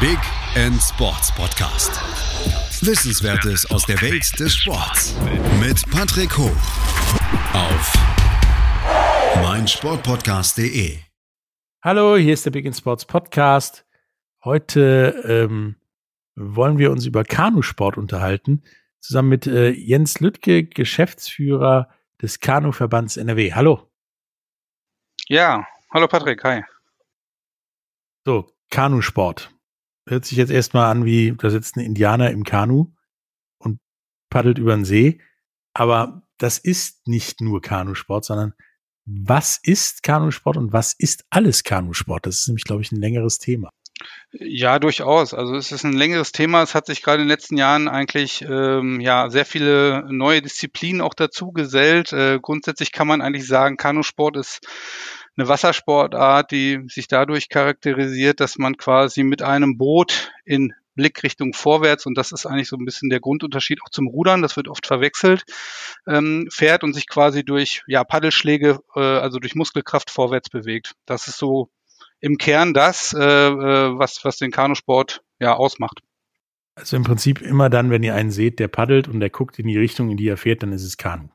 Big End Sports Podcast. Wissenswertes aus der Welt des Sports mit Patrick Hoch auf meinsportpodcast.de. Hallo, hier ist der Big End Sports Podcast. Heute ähm, wollen wir uns über Kanusport unterhalten, zusammen mit äh, Jens Lüttke, Geschäftsführer des Kanuverbands NRW. Hallo. Ja, hallo Patrick, hi. So, Kanusport. Hört sich jetzt erstmal an wie, da sitzt ein Indianer im Kanu und paddelt über den See. Aber das ist nicht nur Kanusport, sondern was ist Kanusport und was ist alles Kanusport? Das ist nämlich, glaube ich, ein längeres Thema. Ja, durchaus. Also es ist ein längeres Thema. Es hat sich gerade in den letzten Jahren eigentlich ähm, ja sehr viele neue Disziplinen auch dazu gesellt. Äh, grundsätzlich kann man eigentlich sagen, Kanusport ist eine Wassersportart, die sich dadurch charakterisiert, dass man quasi mit einem Boot in Blickrichtung vorwärts, und das ist eigentlich so ein bisschen der Grundunterschied auch zum Rudern, das wird oft verwechselt, ähm, fährt und sich quasi durch ja, Paddelschläge, äh, also durch Muskelkraft vorwärts bewegt. Das ist so im Kern das, äh, äh, was, was den Kanusport ja ausmacht. Also im Prinzip immer dann, wenn ihr einen seht, der paddelt und der guckt in die Richtung, in die er fährt, dann ist es Kanu.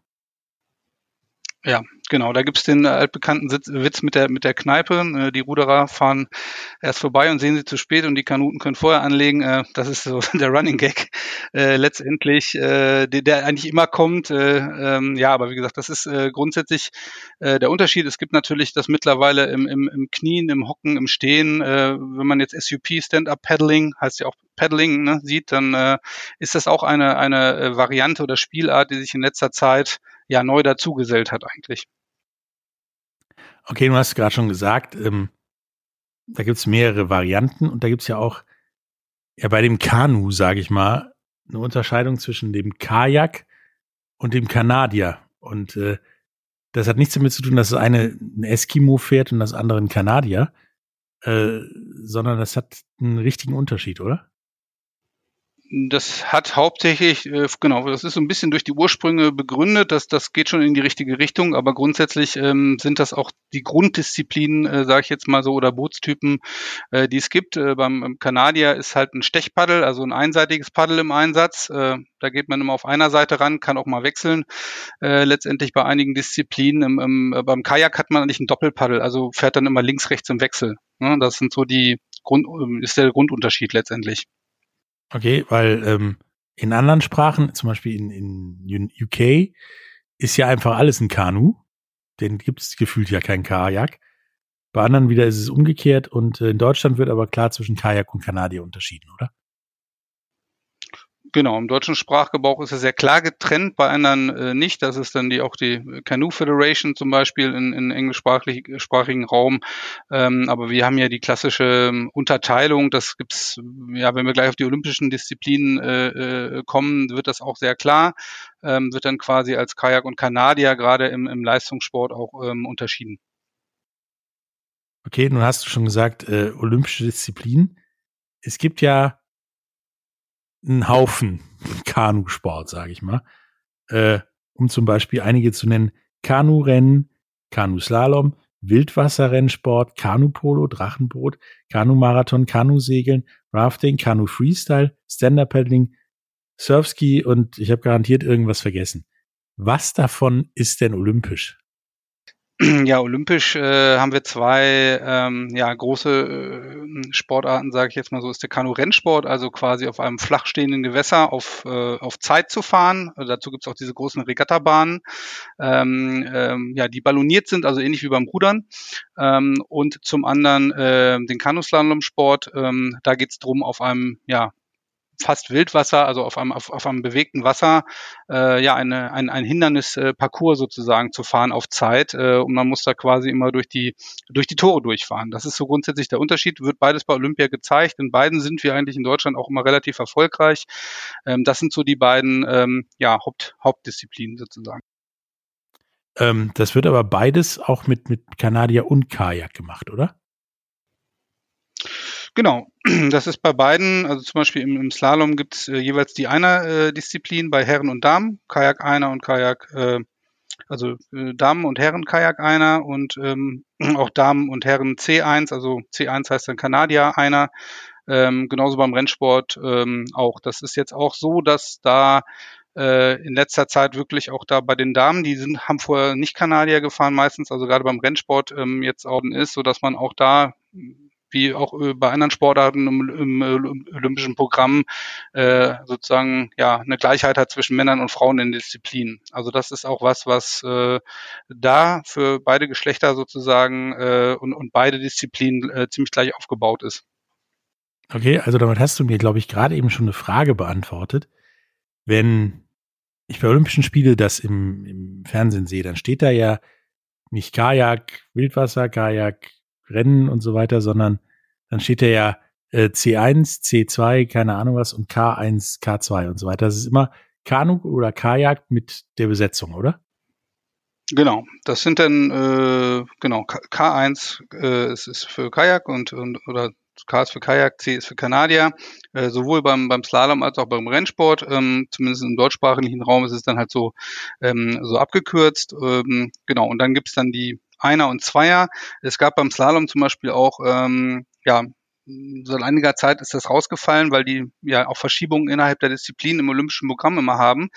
Ja, genau. Da gibt's den altbekannten Witz mit der, mit der Kneipe. Äh, die Ruderer fahren erst vorbei und sehen sie zu spät und die Kanuten können vorher anlegen. Äh, das ist so der Running Gag äh, letztendlich, äh, der, der eigentlich immer kommt. Äh, ähm, ja, aber wie gesagt, das ist äh, grundsätzlich äh, der Unterschied. Es gibt natürlich das mittlerweile im, im, im Knien, im Hocken, im Stehen. Äh, wenn man jetzt SUP, Stand-Up Paddling, heißt ja auch Paddling, ne, sieht, dann äh, ist das auch eine, eine äh, Variante oder Spielart, die sich in letzter Zeit ja neu dazugesellt hat eigentlich. Okay, du hast gerade schon gesagt, ähm, da gibt es mehrere Varianten und da gibt es ja auch ja bei dem Kanu, sage ich mal, eine Unterscheidung zwischen dem Kajak und dem Kanadier. Und äh, das hat nichts damit zu tun, dass das eine ein Eskimo fährt und das andere ein Kanadier, äh, sondern das hat einen richtigen Unterschied, oder? Das hat hauptsächlich, äh, genau, das ist so ein bisschen durch die Ursprünge begründet, dass das geht schon in die richtige Richtung, aber grundsätzlich ähm, sind das auch die Grunddisziplinen, äh, sage ich jetzt mal so, oder Bootstypen, äh, die es gibt. Äh, beim, Kanadier ist halt ein Stechpaddel, also ein einseitiges Paddel im Einsatz. Äh, da geht man immer auf einer Seite ran, kann auch mal wechseln. Äh, letztendlich bei einigen Disziplinen, im, im, beim Kajak hat man eigentlich ein Doppelpaddel, also fährt dann immer links, rechts im Wechsel. Ne? Das sind so die Grund, ist der Grundunterschied letztendlich. Okay, weil ähm, in anderen Sprachen, zum Beispiel in, in UK, ist ja einfach alles ein Kanu. Den gibt es gefühlt ja kein Kajak. Bei anderen wieder ist es umgekehrt und äh, in Deutschland wird aber klar zwischen Kajak und Kanadier unterschieden, oder? Genau, im deutschen Sprachgebrauch ist es sehr klar getrennt, bei anderen äh, nicht. Das ist dann die auch die Canoe Federation zum Beispiel in, in englischsprachigen Raum. Ähm, aber wir haben ja die klassische ähm, Unterteilung. Das gibt's, ja, wenn wir gleich auf die olympischen Disziplinen äh, äh, kommen, wird das auch sehr klar. Ähm, wird dann quasi als Kajak und Kanadier gerade im, im Leistungssport auch ähm, unterschieden. Okay, nun hast du schon gesagt, äh, olympische Disziplinen. Es gibt ja einen Haufen Kanusport, sage ich mal. Äh, um zum Beispiel einige zu nennen, Kanurennen, Kanuslalom, Wildwasserrennsport, Kanupolo, Drachenboot, Kanumarathon, Kanusegeln, Rafting, Kanu-Freestyle, Stand-Up-Paddling, Surfski und ich habe garantiert irgendwas vergessen. Was davon ist denn olympisch? Ja, olympisch äh, haben wir zwei ähm, ja, große äh, Sportarten, sage ich jetzt mal so, ist der Kanu-Rennsport, also quasi auf einem flach stehenden Gewässer auf, äh, auf Zeit zu fahren. Also dazu gibt's auch diese großen Regattabahnen, ähm, ähm, ja, die balloniert sind, also ähnlich wie beim Rudern. Ähm, und zum anderen äh, den Kanuslalom-Sport, ähm, da geht's drum, auf einem ja, fast Wildwasser, also auf einem, auf, auf einem bewegten Wasser, äh, ja, eine, ein, ein Hindernisparcours sozusagen zu fahren auf Zeit. Äh, und man muss da quasi immer durch die, durch die Tore durchfahren. Das ist so grundsätzlich der Unterschied. Wird beides bei Olympia gezeigt. In beiden sind wir eigentlich in Deutschland auch immer relativ erfolgreich. Ähm, das sind so die beiden ähm, ja, Haupt, Hauptdisziplinen sozusagen. Ähm, das wird aber beides auch mit, mit Kanadier und Kajak gemacht, oder? Genau, das ist bei beiden, also zum Beispiel im, im Slalom gibt es äh, jeweils die Einer-Disziplin bei Herren und Damen, Kajak Einer und Kajak, äh, also äh, Damen und Herren Kajak Einer und ähm, auch Damen und Herren C1, also C1 heißt dann Kanadier Einer. Ähm, genauso beim Rennsport ähm, auch. Das ist jetzt auch so, dass da äh, in letzter Zeit wirklich auch da bei den Damen, die sind, haben vorher nicht Kanadier gefahren meistens, also gerade beim Rennsport ähm, jetzt auch ist, so dass man auch da wie auch äh, bei anderen Sportarten im, im, im olympischen Programm äh, sozusagen ja eine Gleichheit hat zwischen Männern und Frauen in Disziplinen. Also das ist auch was, was äh, da für beide Geschlechter sozusagen äh, und, und beide Disziplinen äh, ziemlich gleich aufgebaut ist. Okay, also damit hast du mir, glaube ich, gerade eben schon eine Frage beantwortet. Wenn ich bei Olympischen Spiele das im, im Fernsehen sehe, dann steht da ja nicht Kajak, Wildwasser, Kajak, Rennen und so weiter, sondern dann steht da ja äh, C1, C2, keine Ahnung was und K1, K2 und so weiter. Das ist immer Kanu oder Kajak mit der Besetzung, oder? Genau, das sind dann äh, genau K1 äh, ist, ist für Kajak und, und oder K ist für Kajak, C ist für Kanadier. Äh, sowohl beim, beim Slalom als auch beim Rennsport. Ähm, zumindest im deutschsprachigen Raum ist es dann halt so, ähm, so abgekürzt. Ähm, genau, und dann gibt's dann die einer und Zweier. Es gab beim Slalom zum Beispiel auch, ähm, ja, seit einiger Zeit ist das rausgefallen, weil die ja auch Verschiebungen innerhalb der Disziplin im olympischen Programm immer haben.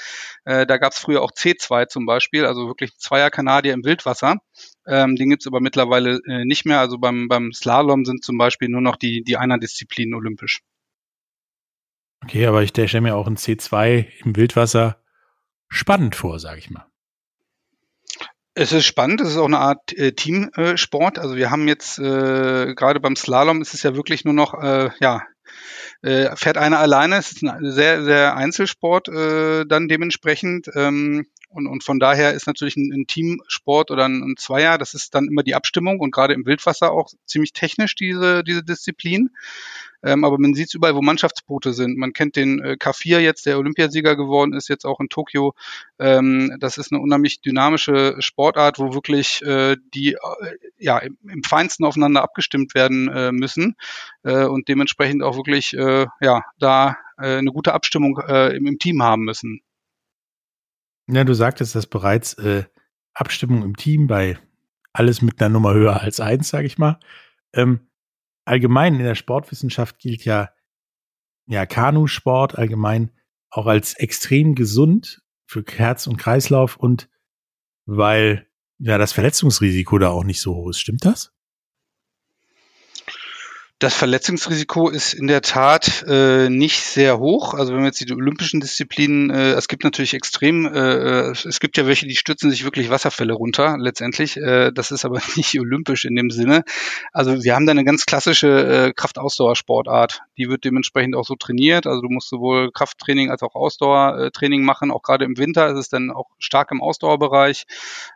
Äh, da gab es früher auch C2 zum Beispiel, also wirklich Zweier Kanadier im Wildwasser. Ähm, den gibt's aber mittlerweile äh, nicht mehr. Also beim, beim Slalom sind zum Beispiel nur noch die, die Einer-Disziplinen olympisch. Okay, aber ich stelle mir auch ein C2 im Wildwasser spannend vor, sage ich mal. Es ist spannend, es ist auch eine Art äh, Teamsport. Also wir haben jetzt äh, gerade beim Slalom ist es ja wirklich nur noch, äh, ja, äh, fährt einer alleine. Es ist ein sehr, sehr Einzelsport äh, dann dementsprechend. Ähm, und, und von daher ist natürlich ein, ein Teamsport oder ein, ein Zweier, das ist dann immer die Abstimmung und gerade im Wildwasser auch ziemlich technisch diese, diese Disziplin. Ähm, aber man sieht es überall, wo Mannschaftsboote sind. Man kennt den äh, K4 jetzt, der Olympiasieger geworden ist, jetzt auch in Tokio. Ähm, das ist eine unheimlich dynamische Sportart, wo wirklich äh, die äh, ja im, im, Feinsten aufeinander abgestimmt werden äh, müssen äh, und dementsprechend auch wirklich äh, ja da eine gute Abstimmung im, im Team haben müssen. Ja, du sagtest das bereits, äh, Abstimmung im Team bei alles mit einer Nummer höher als eins, sage ich mal. Ähm, allgemein in der Sportwissenschaft gilt ja, ja, Kanusport allgemein auch als extrem gesund für Herz und Kreislauf und weil ja das Verletzungsrisiko da auch nicht so hoch ist. Stimmt das? Das Verletzungsrisiko ist in der Tat äh, nicht sehr hoch. Also wenn wir jetzt die olympischen Disziplinen, äh, es gibt natürlich extrem, äh, es gibt ja welche, die stützen sich wirklich Wasserfälle runter letztendlich. Äh, das ist aber nicht olympisch in dem Sinne. Also wir haben da eine ganz klassische äh, Kraftausdauersportart. Die wird dementsprechend auch so trainiert. Also du musst sowohl Krafttraining als auch Ausdauertraining machen. Auch gerade im Winter ist es dann auch stark im Ausdauerbereich.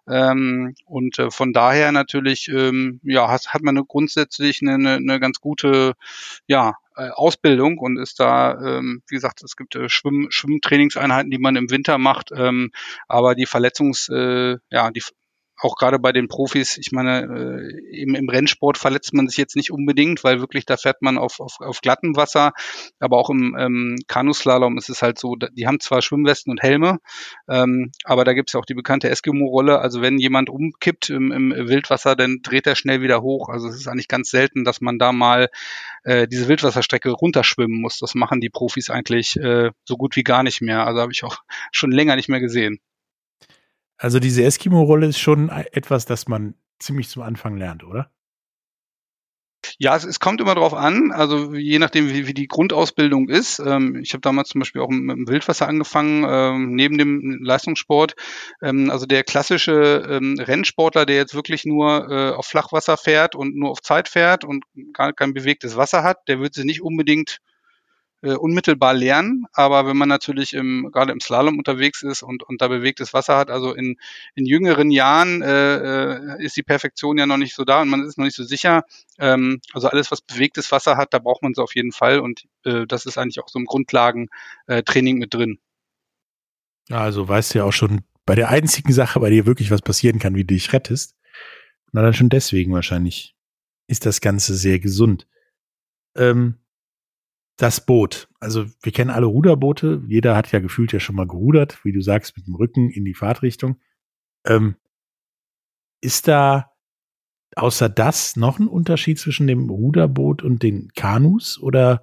Ähm, und äh, von daher natürlich, ähm, ja, hat, hat man eine grundsätzlich eine, eine ganz gute gute ja, äh, Ausbildung und ist da, ähm, wie gesagt, es gibt äh, Schwimm Schwimmtrainingseinheiten, die man im Winter macht, ähm, aber die Verletzungs, äh, ja, die auch gerade bei den Profis, ich meine, äh, im, im Rennsport verletzt man sich jetzt nicht unbedingt, weil wirklich da fährt man auf, auf, auf glattem Wasser, aber auch im ähm, Kanuslalom ist es halt so, die haben zwar Schwimmwesten und Helme, ähm, aber da gibt es auch die bekannte Eskimo-Rolle, also wenn jemand umkippt im, im Wildwasser, dann dreht er schnell wieder hoch, also es ist eigentlich ganz selten, dass man da mal äh, diese Wildwasserstrecke runterschwimmen muss, das machen die Profis eigentlich äh, so gut wie gar nicht mehr, also habe ich auch schon länger nicht mehr gesehen. Also diese Eskimo-Rolle ist schon etwas, das man ziemlich zum Anfang lernt, oder? Ja, es, es kommt immer darauf an, also je nachdem, wie, wie die Grundausbildung ist. Ähm, ich habe damals zum Beispiel auch mit dem Wildwasser angefangen, ähm, neben dem Leistungssport. Ähm, also der klassische ähm, Rennsportler, der jetzt wirklich nur äh, auf Flachwasser fährt und nur auf Zeit fährt und gar kein bewegtes Wasser hat, der wird sich nicht unbedingt äh, unmittelbar lernen, aber wenn man natürlich im, gerade im Slalom unterwegs ist und, und da bewegtes Wasser hat, also in, in jüngeren Jahren äh, äh, ist die Perfektion ja noch nicht so da und man ist noch nicht so sicher. Ähm, also alles, was bewegtes Wasser hat, da braucht man es auf jeden Fall und äh, das ist eigentlich auch so im Grundlagentraining mit drin. Also weißt du ja auch schon bei der einzigen Sache, bei der wirklich was passieren kann, wie du dich rettest. Na dann schon deswegen wahrscheinlich ist das Ganze sehr gesund. Ähm, das Boot. Also wir kennen alle Ruderboote. Jeder hat ja gefühlt ja schon mal gerudert, wie du sagst, mit dem Rücken in die Fahrtrichtung. Ähm, ist da außer das noch ein Unterschied zwischen dem Ruderboot und den Kanus oder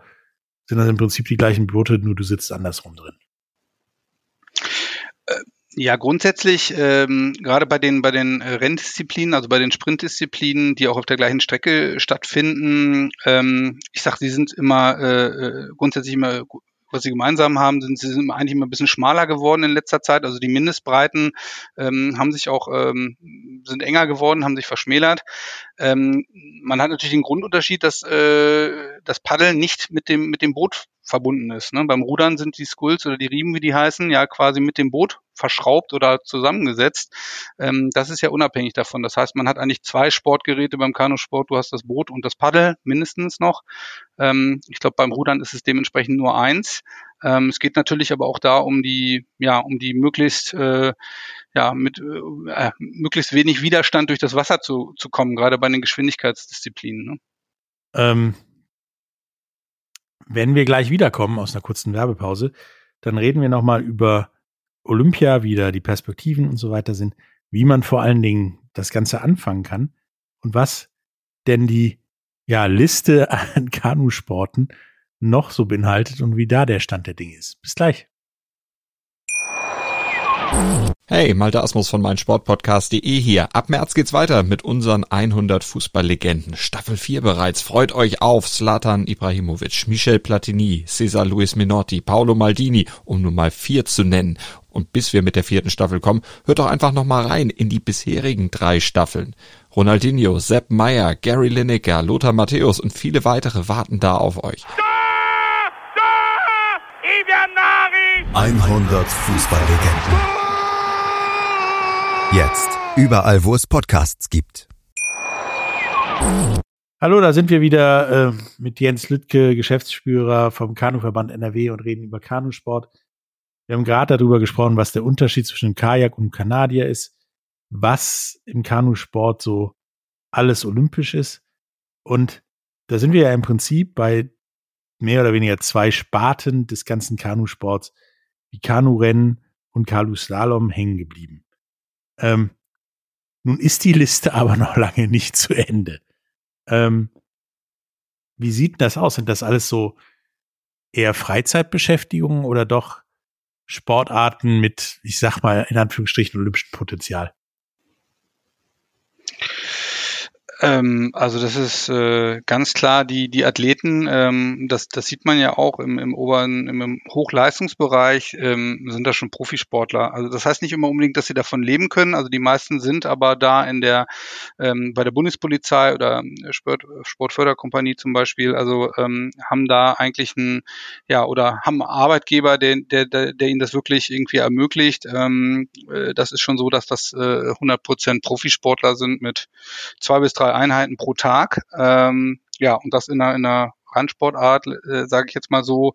sind das im Prinzip die gleichen Boote, nur du sitzt andersrum drin? Ja, grundsätzlich, ähm, gerade bei den, bei den Renndisziplinen, also bei den Sprintdisziplinen, die auch auf der gleichen Strecke stattfinden, ähm, ich sag, sie sind immer äh, äh grundsätzlich immer was sie gemeinsam haben, sind sie sind eigentlich immer ein bisschen schmaler geworden in letzter Zeit. Also die Mindestbreiten ähm, haben sich auch ähm, sind enger geworden, haben sich verschmälert. Ähm, man hat natürlich den Grundunterschied, dass äh, das Paddeln nicht mit dem mit dem Boot verbunden ist. Ne? Beim Rudern sind die Skulls oder die Riemen, wie die heißen, ja quasi mit dem Boot verschraubt oder zusammengesetzt. Ähm, das ist ja unabhängig davon. Das heißt, man hat eigentlich zwei Sportgeräte beim Kanusport. Du hast das Boot und das Paddel mindestens noch. Ähm, ich glaube, beim Rudern ist es dementsprechend nur eins. Ähm, es geht natürlich aber auch da um die, ja, um die möglichst, äh, ja, mit äh, äh möglichst wenig Widerstand durch das Wasser zu, zu kommen, gerade bei den Geschwindigkeitsdisziplinen. Ne? Ähm, wenn wir gleich wiederkommen aus einer kurzen Werbepause, dann reden wir nochmal über Olympia, wie da die Perspektiven und so weiter sind, wie man vor allen Dingen das Ganze anfangen kann und was denn die ja, Liste an Kanusporten noch so beinhaltet und wie da der Stand der Dinge ist. Bis gleich. Hey, Malte Asmus von meinsportpodcast.de hier. Ab März geht's weiter mit unseren 100 Fußballlegenden. Staffel 4 bereits. Freut euch auf Zlatan Ibrahimovic, Michel Platini, Cesar Luis Minotti, Paolo Maldini, um nur mal vier zu nennen. Und bis wir mit der vierten Staffel kommen, hört doch einfach noch mal rein in die bisherigen drei Staffeln. Ronaldinho, Sepp Meyer, Gary Lineker, Lothar Matthäus und viele weitere warten da auf euch. 100 Fußballlegenden. Jetzt überall, wo es Podcasts gibt. Hallo, da sind wir wieder äh, mit Jens Lüttke, Geschäftsführer vom Kanuverband NRW und reden über Kanusport. Wir haben gerade darüber gesprochen, was der Unterschied zwischen Kajak und Kanadier ist, was im Kanusport so alles olympisch ist. Und da sind wir ja im Prinzip bei mehr oder weniger zwei Sparten des ganzen Kanusports, wie Kanurennen und Kanuslalom, hängen geblieben. Ähm, nun ist die Liste aber noch lange nicht zu Ende. Ähm, wie sieht das aus? Sind das alles so eher Freizeitbeschäftigungen oder doch Sportarten mit, ich sag mal, in Anführungsstrichen olympischem Potenzial? Ähm, also das ist äh, ganz klar die die Athleten. Ähm, das das sieht man ja auch im, im oberen im, im Hochleistungsbereich ähm, sind da schon Profisportler. Also das heißt nicht immer unbedingt, dass sie davon leben können. Also die meisten sind aber da in der ähm, bei der Bundespolizei oder Sport, Sportförderkompanie zum Beispiel. Also ähm, haben da eigentlich ein ja oder haben einen Arbeitgeber, der der der, der ihnen das wirklich irgendwie ermöglicht. Ähm, äh, das ist schon so, dass das äh, 100 Prozent Profisportler sind mit zwei bis drei zwei Einheiten pro Tag. Ähm, ja, und das in einer, in einer Randsportart, äh, sage ich jetzt mal so,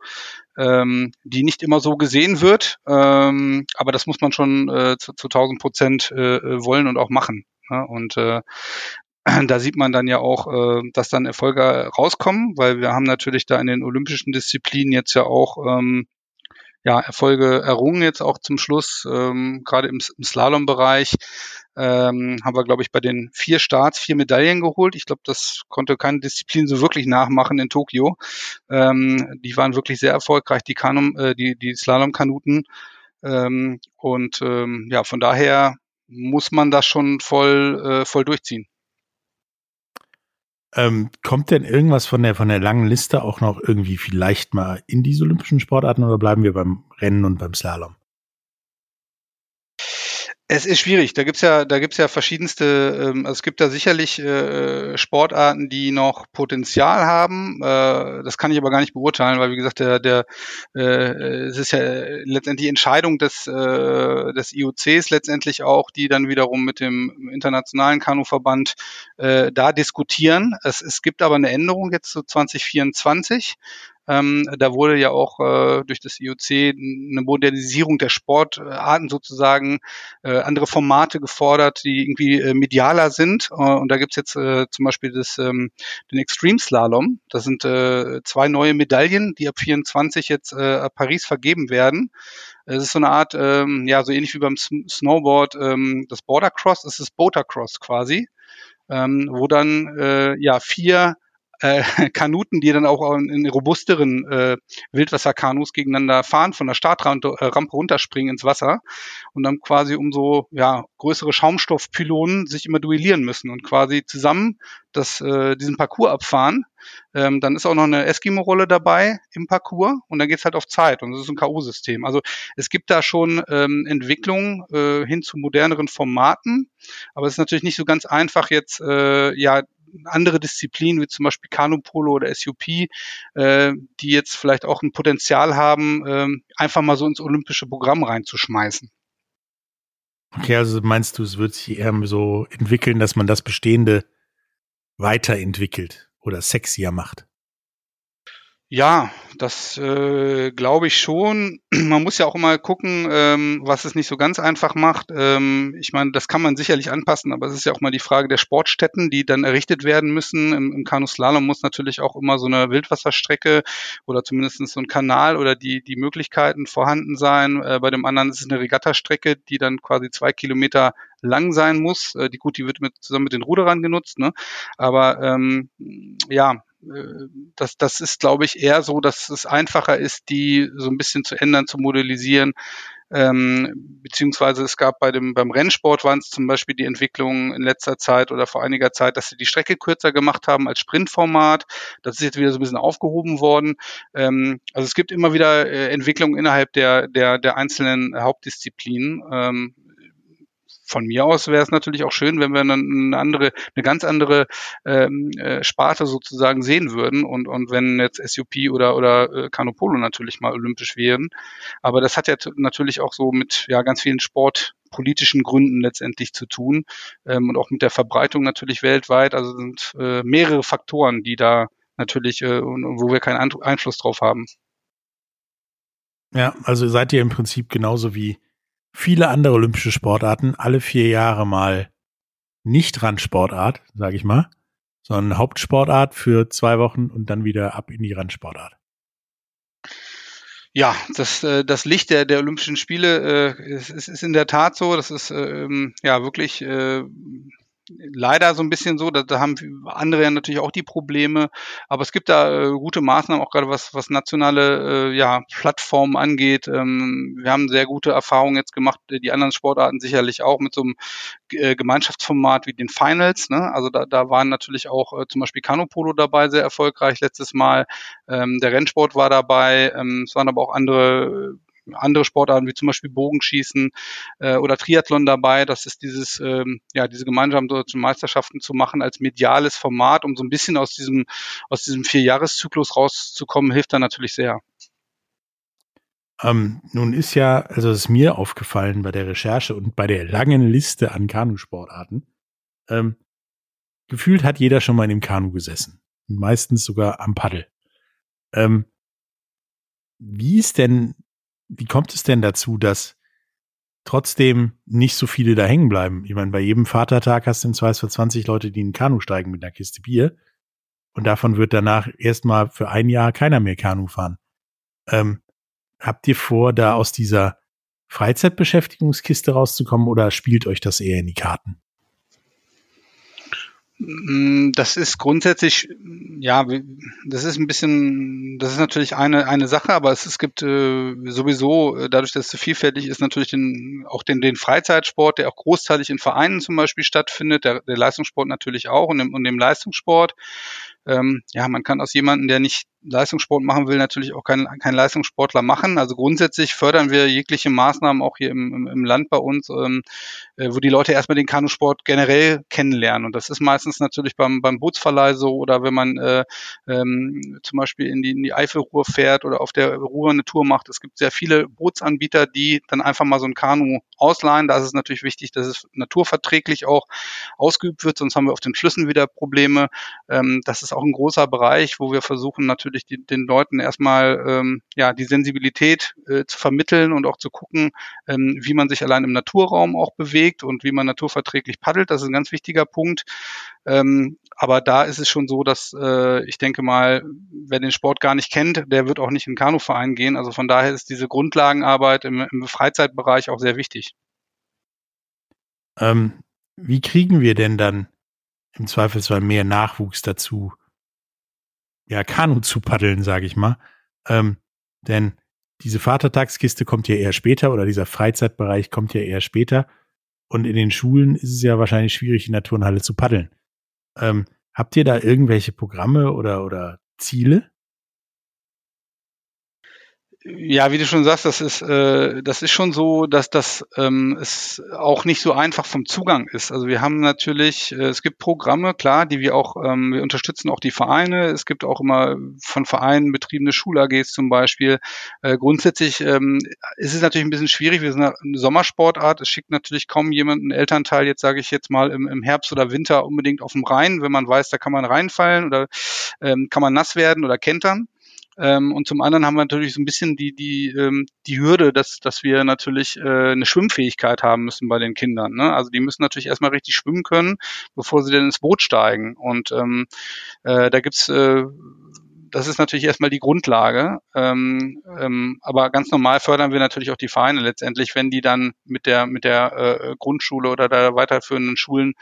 ähm, die nicht immer so gesehen wird. Ähm, aber das muss man schon äh, zu, zu 1000 Prozent äh, wollen und auch machen. Ne? Und äh, da sieht man dann ja auch, äh, dass dann Erfolge rauskommen, weil wir haben natürlich da in den olympischen Disziplinen jetzt ja auch ähm, ja, Erfolge errungen jetzt auch zum Schluss, ähm, gerade im, im Slalom-Bereich ähm, haben wir, glaube ich, bei den vier Starts vier Medaillen geholt. Ich glaube, das konnte keine Disziplin so wirklich nachmachen in Tokio. Ähm, die waren wirklich sehr erfolgreich, die Kanum, äh, die, die Slalom-Kanuten. Ähm, und ähm, ja, von daher muss man das schon voll, äh, voll durchziehen. Ähm, kommt denn irgendwas von der, von der langen Liste auch noch irgendwie vielleicht mal in diese olympischen Sportarten oder bleiben wir beim Rennen und beim Slalom? Es ist schwierig. Da gibt's ja, da gibt's ja verschiedenste. Ähm, also es gibt da sicherlich äh, Sportarten, die noch Potenzial haben. Äh, das kann ich aber gar nicht beurteilen, weil wie gesagt, der, der äh, es ist ja letztendlich Entscheidung des äh, des IOCs letztendlich auch, die dann wiederum mit dem internationalen Kanuverband äh, da diskutieren. Es, es gibt aber eine Änderung jetzt zu 2024. Ähm, da wurde ja auch äh, durch das IOC eine Modernisierung der Sportarten sozusagen, äh, andere Formate gefordert, die irgendwie äh, medialer sind. Äh, und da gibt's jetzt äh, zum Beispiel das, ähm, den Extreme Slalom. Das sind äh, zwei neue Medaillen, die ab 24 jetzt äh, Paris vergeben werden. Es ist so eine Art, ähm, ja, so ähnlich wie beim Snowboard, ähm, das Border Cross, es ist Boater Cross quasi. ähm, wo dann ja vier äh, Kanuten, die dann auch in, robusteren äh, Wildwasserkanus gegeneinander fahren, von der Startrampe äh, runterspringen ins Wasser und dann quasi um so ja, größere Schaumstoffpylonen sich immer duellieren müssen und quasi zusammen das, äh, diesen Parcours abfahren. Ähm, dann ist auch noch eine Eskimo-Rolle dabei im Parcours und dann geht's halt auf Zeit und das ist ein K.O.-System. Also es gibt da schon ähm, Entwicklungen äh, hin zu moderneren Formaten, aber es ist natürlich nicht so ganz einfach jetzt äh, ja andere Disziplinen wie zum Beispiel Kanupolo oder SUP, äh, die jetzt vielleicht auch ein Potenzial haben, äh, einfach mal so ins olympische Programm reinzuschmeißen. Okay, also meinst du, es wird sich eher so entwickeln, dass man das Bestehende weiterentwickelt oder sexier macht? Ja, das äh, glaube ich schon. Man muss ja auch immer gucken, ähm, was es nicht so ganz einfach macht. Ähm, ich meine, das kann man sicherlich anpassen, aber es ist ja auch mal die Frage der Sportstätten, die dann errichtet werden müssen. Im, im Kanuslalom muss natürlich auch immer so eine Wildwasserstrecke oder zumindest so ein Kanal oder die, die Möglichkeiten vorhanden sein. Äh, bei dem anderen ist es eine Regattastrecke, die dann quasi zwei Kilometer lang sein muss. Äh, die gut, die wird mit, zusammen mit den Ruderern genutzt, ne? Aber ähm, ja, das, das ist, glaube ich, eher so, dass es einfacher ist, die so ein bisschen zu ändern, zu modellisieren. Ähm, beziehungsweise es gab bei dem beim Rennsport waren es zum Beispiel die Entwicklung in letzter Zeit oder vor einiger Zeit, dass sie die Strecke kürzer gemacht haben als Sprintformat. Das ist jetzt wieder so ein bisschen aufgehoben worden. Ähm, also es gibt immer wieder äh, Entwicklungen innerhalb der der der einzelnen Hauptdisziplinen. Ähm, von mir aus wäre es natürlich auch schön, wenn wir eine andere, eine ganz andere ähm, äh, Sparte sozusagen sehen würden und, und wenn jetzt SUP oder, oder äh, Canopolo natürlich mal olympisch wären. Aber das hat ja natürlich auch so mit ja ganz vielen sportpolitischen Gründen letztendlich zu tun ähm, und auch mit der Verbreitung natürlich weltweit. Also sind äh, mehrere Faktoren, die da natürlich, äh, wo wir keinen Einfluss drauf haben. Ja, also seid ihr im Prinzip genauso wie viele andere olympische Sportarten alle vier Jahre mal nicht Randsportart, sage ich mal, sondern Hauptsportart für zwei Wochen und dann wieder ab in die Randsportart. Ja, das, äh, das Licht der, der Olympischen Spiele äh, ist, ist in der Tat so. Das ist ähm, ja wirklich äh, leider so ein bisschen so, da, da haben andere ja natürlich auch die Probleme, aber es gibt da äh, gute Maßnahmen, auch gerade was, was nationale äh, ja, Plattformen angeht. Ähm, wir haben sehr gute Erfahrungen jetzt gemacht, die anderen Sportarten sicherlich auch mit so einem äh, Gemeinschaftsformat wie den Finals. Ne? Also da, da waren natürlich auch äh, zum Beispiel Canopolo dabei, sehr erfolgreich letztes Mal. Ähm, der Rennsport war dabei, ähm, es waren aber auch andere andere Sportarten wie zum Beispiel Bogenschießen äh, oder Triathlon dabei. Das ist dieses, ähm, ja, diese gemeinsamen deutschen Meisterschaften zu machen als mediales Format, um so ein bisschen aus diesem, aus diesem Vierjahreszyklus rauszukommen, hilft da natürlich sehr. Ähm, nun ist ja, also es ist mir aufgefallen bei der Recherche und bei der langen Liste an Kanusportarten, ähm, gefühlt hat jeder schon mal in dem Kanu gesessen. Meistens sogar am Paddel. Ähm, wie ist denn wie kommt es denn dazu, dass trotzdem nicht so viele da hängen bleiben? Ich meine, bei jedem Vatertag hast du in zwei für 20 Leute, die in den Kanu steigen mit einer Kiste Bier. Und davon wird danach erstmal für ein Jahr keiner mehr Kanu fahren. Ähm, habt ihr vor, da aus dieser Freizeitbeschäftigungskiste rauszukommen oder spielt euch das eher in die Karten? Mm, das ist grundsätzlich, ja, das ist ein bisschen, das ist natürlich eine, eine Sache, aber es, es gibt äh, sowieso, äh, dadurch, dass es so vielfältig ist, natürlich den, auch den, den Freizeitsport, der auch großteilig in Vereinen zum Beispiel stattfindet, der, der Leistungssport natürlich auch und dem, und dem Leistungssport. Ähm, ja, man kann aus jemandem, der nicht Leistungssport machen will, natürlich auch kein, kein Leistungssportler machen. Also grundsätzlich fördern wir jegliche Maßnahmen auch hier im, im, im Land bei uns, ähm, äh, wo die Leute erstmal den Kanusport generell kennenlernen. Und das ist meistens natürlich beim, beim Bootsverleih so oder wenn man äh, ähm, zum Beispiel in die, in die Eifelruhr fährt oder auf der Ruhr eine Tour macht. Es gibt sehr viele Bootsanbieter, die dann einfach mal so ein Kanu ausleihen. Da ist es natürlich wichtig, dass es naturverträglich auch ausgeübt wird, sonst haben wir auf den Flüssen wieder Probleme. Ähm, das ist auch ein großer Bereich, wo wir versuchen natürlich die, den Leuten erstmal ähm, ja die Sensibilität äh, zu vermitteln und auch zu gucken, ähm, wie man sich allein im Naturraum auch bewegt und wie man naturverträglich paddelt. Das ist ein ganz wichtiger Punkt. Ähm, aber da ist es schon so, dass äh, ich denke mal, wer den Sport gar nicht kennt, der wird auch nicht in Kanuverein gehen. Also von daher ist diese Grundlagenarbeit im, im Freizeitbereich auch sehr wichtig. Ähm, wie kriegen wir denn dann im Zweifelsfall mehr Nachwuchs dazu, ja, Kanu zu paddeln, sage ich mal. Ähm, denn diese Vatertagskiste kommt ja eher später oder dieser Freizeitbereich kommt ja eher später. Und in den Schulen ist es ja wahrscheinlich schwierig, in der Turnhalle zu paddeln. Ähm, habt ihr da irgendwelche Programme oder, oder Ziele? Ja, wie du schon sagst, das ist, äh, das ist schon so, dass das ähm, es auch nicht so einfach vom Zugang ist. Also wir haben natürlich, äh, es gibt Programme, klar, die wir auch, ähm, wir unterstützen auch die Vereine. Es gibt auch immer von Vereinen betriebene Schul-AGs zum Beispiel. Äh, grundsätzlich ähm, ist es natürlich ein bisschen schwierig. Wir sind eine Sommersportart. Es schickt natürlich kaum jemanden, Elternteil, jetzt sage ich jetzt mal im, im Herbst oder Winter unbedingt auf dem Rhein, wenn man weiß, da kann man reinfallen oder ähm, kann man nass werden oder kentern. Ähm, und zum anderen haben wir natürlich so ein bisschen die, die, ähm, die Hürde, dass, dass wir natürlich äh, eine Schwimmfähigkeit haben müssen bei den Kindern. Ne? Also die müssen natürlich erstmal richtig schwimmen können, bevor sie denn ins Boot steigen. Und ähm, äh, da gibt's äh, das ist natürlich erstmal die Grundlage. Ähm, ähm, aber ganz normal fördern wir natürlich auch die Vereine letztendlich, wenn die dann mit der mit der äh, Grundschule oder der weiterführenden Schulen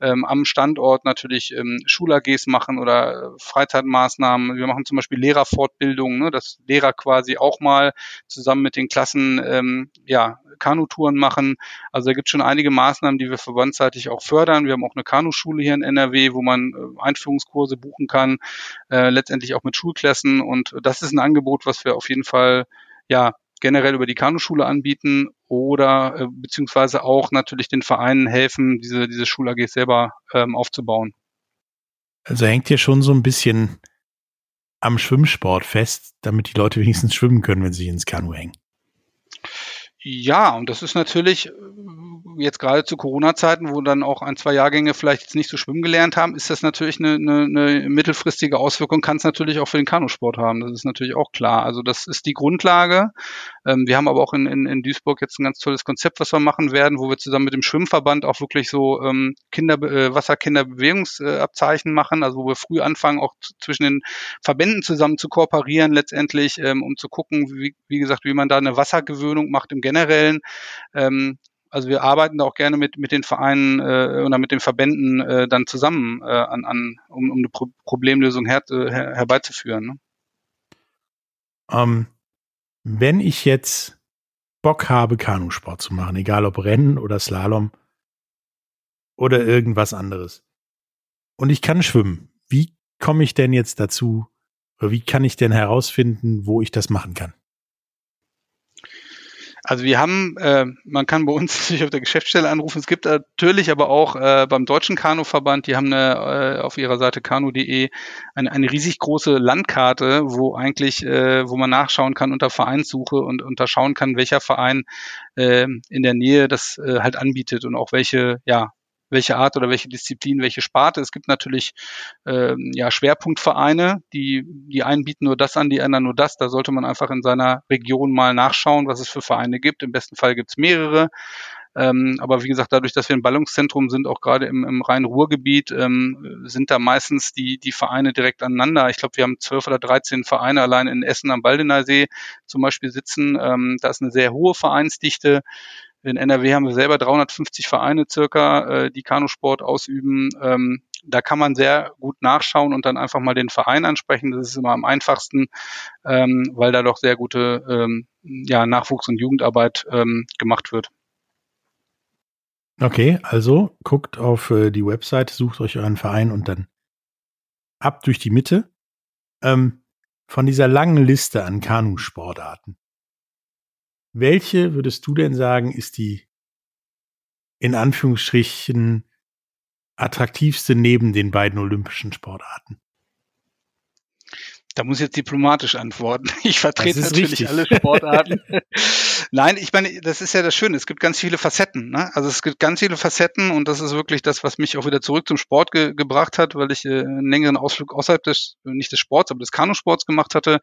ähm, am Standort natürlich ähm, Schul-AGs machen oder äh, Freizeitmaßnahmen. Wir machen zum Beispiel Lehrerfortbildungen, ne, dass Lehrer quasi auch mal zusammen mit den Klassen ähm, ja Kanutouren machen. Also da gibt es schon einige Maßnahmen, die wir verbandsseitig auch fördern. Wir haben auch eine Kanuschule hier in NRW, wo man äh, Einführungskurse buchen kann, äh, letztendlich auch mit Schulklassen. Und das ist ein Angebot, was wir auf jeden Fall ja generell über die Kanuschule anbieten oder äh, beziehungsweise auch natürlich den Vereinen helfen, diese, diese Schul-AG selber ähm, aufzubauen. Also hängt hier schon so ein bisschen am Schwimmsport fest, damit die Leute wenigstens schwimmen können, wenn sie ins Kanu hängen. Ja, und das ist natürlich äh, jetzt gerade zu Corona-Zeiten, wo dann auch ein, zwei Jahrgänge vielleicht jetzt nicht so schwimmen gelernt haben, ist das natürlich eine, eine, eine mittelfristige Auswirkung, kann es natürlich auch für den Kanusport haben. Das ist natürlich auch klar. Also das ist die Grundlage. Ähm, wir haben aber auch in, in, in Duisburg jetzt ein ganz tolles Konzept, was wir machen werden, wo wir zusammen mit dem Schwimmverband auch wirklich so ähm, Kinder, äh, Wasserkinderbewegungsabzeichen machen, also wo wir früh anfangen, auch zwischen den Verbänden zusammen zu kooperieren letztendlich, ähm, um zu gucken, wie, wie gesagt, wie man da eine Wassergewöhnung macht im generellen. Ähm, also wir arbeiten da auch gerne mit, mit den Vereinen äh, oder mit den Verbänden äh, dann zusammen, äh, an, an, um, um eine Pro Problemlösung her, äh, her, herbeizuführen. Ne? Ähm, wenn ich jetzt Bock habe, Kanusport zu machen, egal ob Rennen oder Slalom oder irgendwas anderes, und ich kann schwimmen, wie komme ich denn jetzt dazu, oder wie kann ich denn herausfinden, wo ich das machen kann? Also wir haben, äh, man kann bei uns natürlich auf der Geschäftsstelle anrufen. Es gibt natürlich aber auch äh, beim Deutschen Kanuverband, die haben eine, äh, auf ihrer Seite kanu.de eine, eine riesig große Landkarte, wo eigentlich, äh, wo man nachschauen kann unter Vereinssuche und unterschauen kann, welcher Verein äh, in der Nähe das äh, halt anbietet und auch welche, ja, welche Art oder welche Disziplin, welche Sparte. Es gibt natürlich ähm, ja, Schwerpunktvereine, die, die einen bieten nur das an, die anderen nur das. Da sollte man einfach in seiner Region mal nachschauen, was es für Vereine gibt. Im besten Fall gibt es mehrere. Ähm, aber wie gesagt, dadurch, dass wir ein Ballungszentrum sind, auch gerade im, im Rhein-Ruhr-Gebiet, ähm, sind da meistens die, die Vereine direkt aneinander. Ich glaube, wir haben zwölf oder dreizehn Vereine allein in Essen am Baldener See zum Beispiel sitzen. Ähm, da ist eine sehr hohe Vereinsdichte. In NRW haben wir selber 350 Vereine circa, äh, die Kanusport ausüben. Ähm, da kann man sehr gut nachschauen und dann einfach mal den Verein ansprechen. Das ist immer am einfachsten, ähm, weil da doch sehr gute ähm, ja, Nachwuchs- und Jugendarbeit ähm, gemacht wird. Okay, also guckt auf äh, die Website, sucht euch euren Verein und dann ab durch die Mitte. Ähm, von dieser langen Liste an Kanusportarten. Welche würdest du denn sagen, ist die in Anführungsstrichen attraktivste neben den beiden olympischen Sportarten? Da muss ich jetzt diplomatisch antworten. Ich vertrete natürlich richtig. alle Sportarten. Nein, ich meine, das ist ja das Schöne. Es gibt ganz viele Facetten. Ne? Also es gibt ganz viele Facetten und das ist wirklich das, was mich auch wieder zurück zum Sport ge gebracht hat, weil ich äh, einen längeren Ausflug außerhalb des, nicht des Sports, aber des Kanusports gemacht hatte.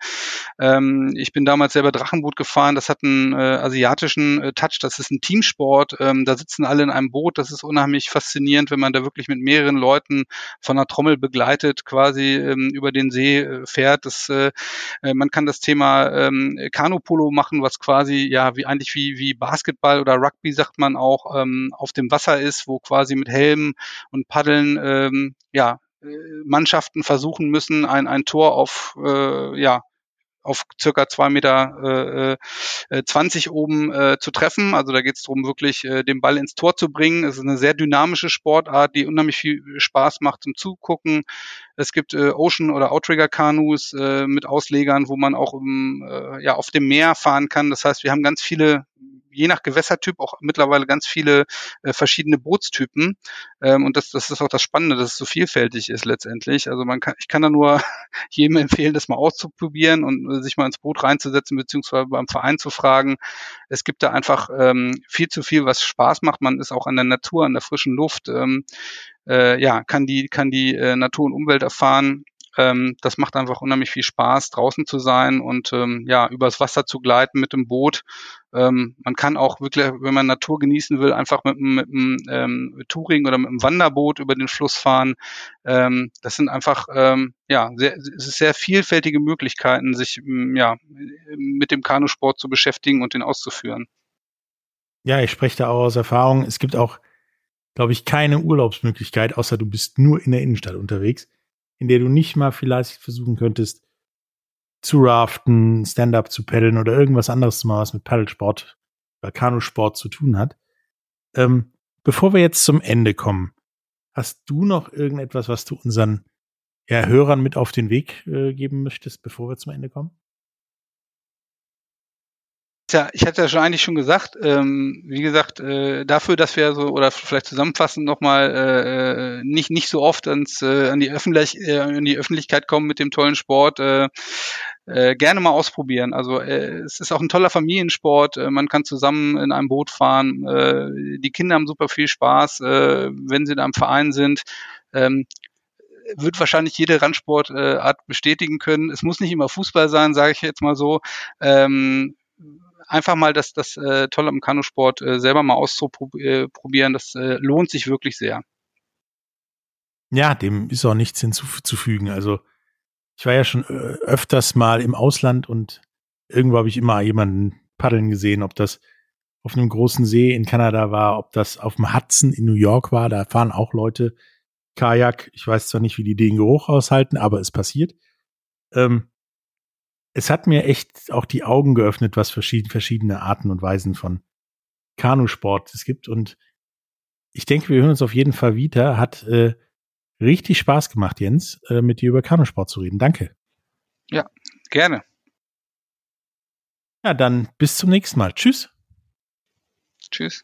Ähm, ich bin damals selber Drachenboot gefahren. Das hat einen äh, asiatischen äh, Touch. Das ist ein Teamsport. Ähm, da sitzen alle in einem Boot. Das ist unheimlich faszinierend, wenn man da wirklich mit mehreren Leuten von einer Trommel begleitet quasi ähm, über den See äh, fährt. Das, äh, äh man kann das Thema ähm, Kanupolo machen, was quasi ja wie eigentlich wie, wie Basketball oder Rugby sagt man auch, ähm, auf dem Wasser ist, wo quasi mit Helm und Paddeln ähm, ja, äh, Mannschaften versuchen müssen, ein, ein Tor auf äh, ja, auf circa zwei Meter äh, äh, 20 oben äh, zu treffen. Also da geht es darum, wirklich äh, den Ball ins Tor zu bringen. Es ist eine sehr dynamische Sportart, die unheimlich viel Spaß macht zum Zugucken. Es gibt äh, Ocean- oder Outrigger-Kanus äh, mit Auslegern, wo man auch um, äh, ja, auf dem Meer fahren kann. Das heißt, wir haben ganz viele je nach Gewässertyp auch mittlerweile ganz viele äh, verschiedene Bootstypen. Ähm, und das, das ist auch das Spannende, dass es so vielfältig ist letztendlich. Also man kann, ich kann da nur jedem empfehlen, das mal auszuprobieren und äh, sich mal ins Boot reinzusetzen, beziehungsweise beim Verein zu fragen. Es gibt da einfach ähm, viel zu viel, was Spaß macht. Man ist auch an der Natur, an der frischen Luft. Ähm, äh, ja, kann die, kann die äh, Natur und Umwelt erfahren ähm, das macht einfach unheimlich viel Spaß, draußen zu sein und ähm, ja, übers Wasser zu gleiten mit dem Boot. Ähm, man kann auch wirklich, wenn man Natur genießen will, einfach mit, mit einem ähm, Touring oder mit einem Wanderboot über den Fluss fahren. Ähm, das sind einfach ähm, ja sehr, es ist sehr vielfältige Möglichkeiten, sich ja mit dem Kanusport zu beschäftigen und den auszuführen. Ja, ich spreche da auch aus Erfahrung. Es gibt auch, glaube ich, keine Urlaubsmöglichkeit, außer du bist nur in der Innenstadt unterwegs in der du nicht mal vielleicht versuchen könntest, zu raften, Stand-up zu paddeln oder irgendwas anderes zu machen, was mit Paddelsport oder Kanusport zu tun hat. Ähm, bevor wir jetzt zum Ende kommen, hast du noch irgendetwas, was du unseren ja, Hörern mit auf den Weg äh, geben möchtest, bevor wir zum Ende kommen? Ja, ich hatte ja schon eigentlich schon gesagt, ähm, wie gesagt, äh, dafür, dass wir so oder vielleicht zusammenfassend nochmal äh, nicht nicht so oft ans äh, an die Öffentlich äh, an die Öffentlichkeit kommen mit dem tollen Sport, äh, äh, gerne mal ausprobieren. Also äh, es ist auch ein toller Familiensport. Äh, man kann zusammen in einem Boot fahren. Äh, die Kinder haben super viel Spaß, äh, wenn sie da im Verein sind. Ähm, wird wahrscheinlich jede Randsportart bestätigen können. Es muss nicht immer Fußball sein, sage ich jetzt mal so. Ähm, einfach mal das, das äh, Tolle am Kanusport äh, selber mal auszuprobieren. Das äh, lohnt sich wirklich sehr. Ja, dem ist auch nichts hinzuzufügen. Also ich war ja schon äh, öfters mal im Ausland und irgendwo habe ich immer jemanden paddeln gesehen, ob das auf einem großen See in Kanada war, ob das auf dem Hudson in New York war, da fahren auch Leute Kajak. Ich weiß zwar nicht, wie die den Geruch aushalten, aber es passiert. Ähm, es hat mir echt auch die Augen geöffnet, was verschiedene, verschiedene Arten und Weisen von Kanusport es gibt. Und ich denke, wir hören uns auf jeden Fall wieder. Hat äh, richtig Spaß gemacht, Jens, äh, mit dir über Kanusport zu reden. Danke. Ja, gerne. Ja, dann bis zum nächsten Mal. Tschüss. Tschüss.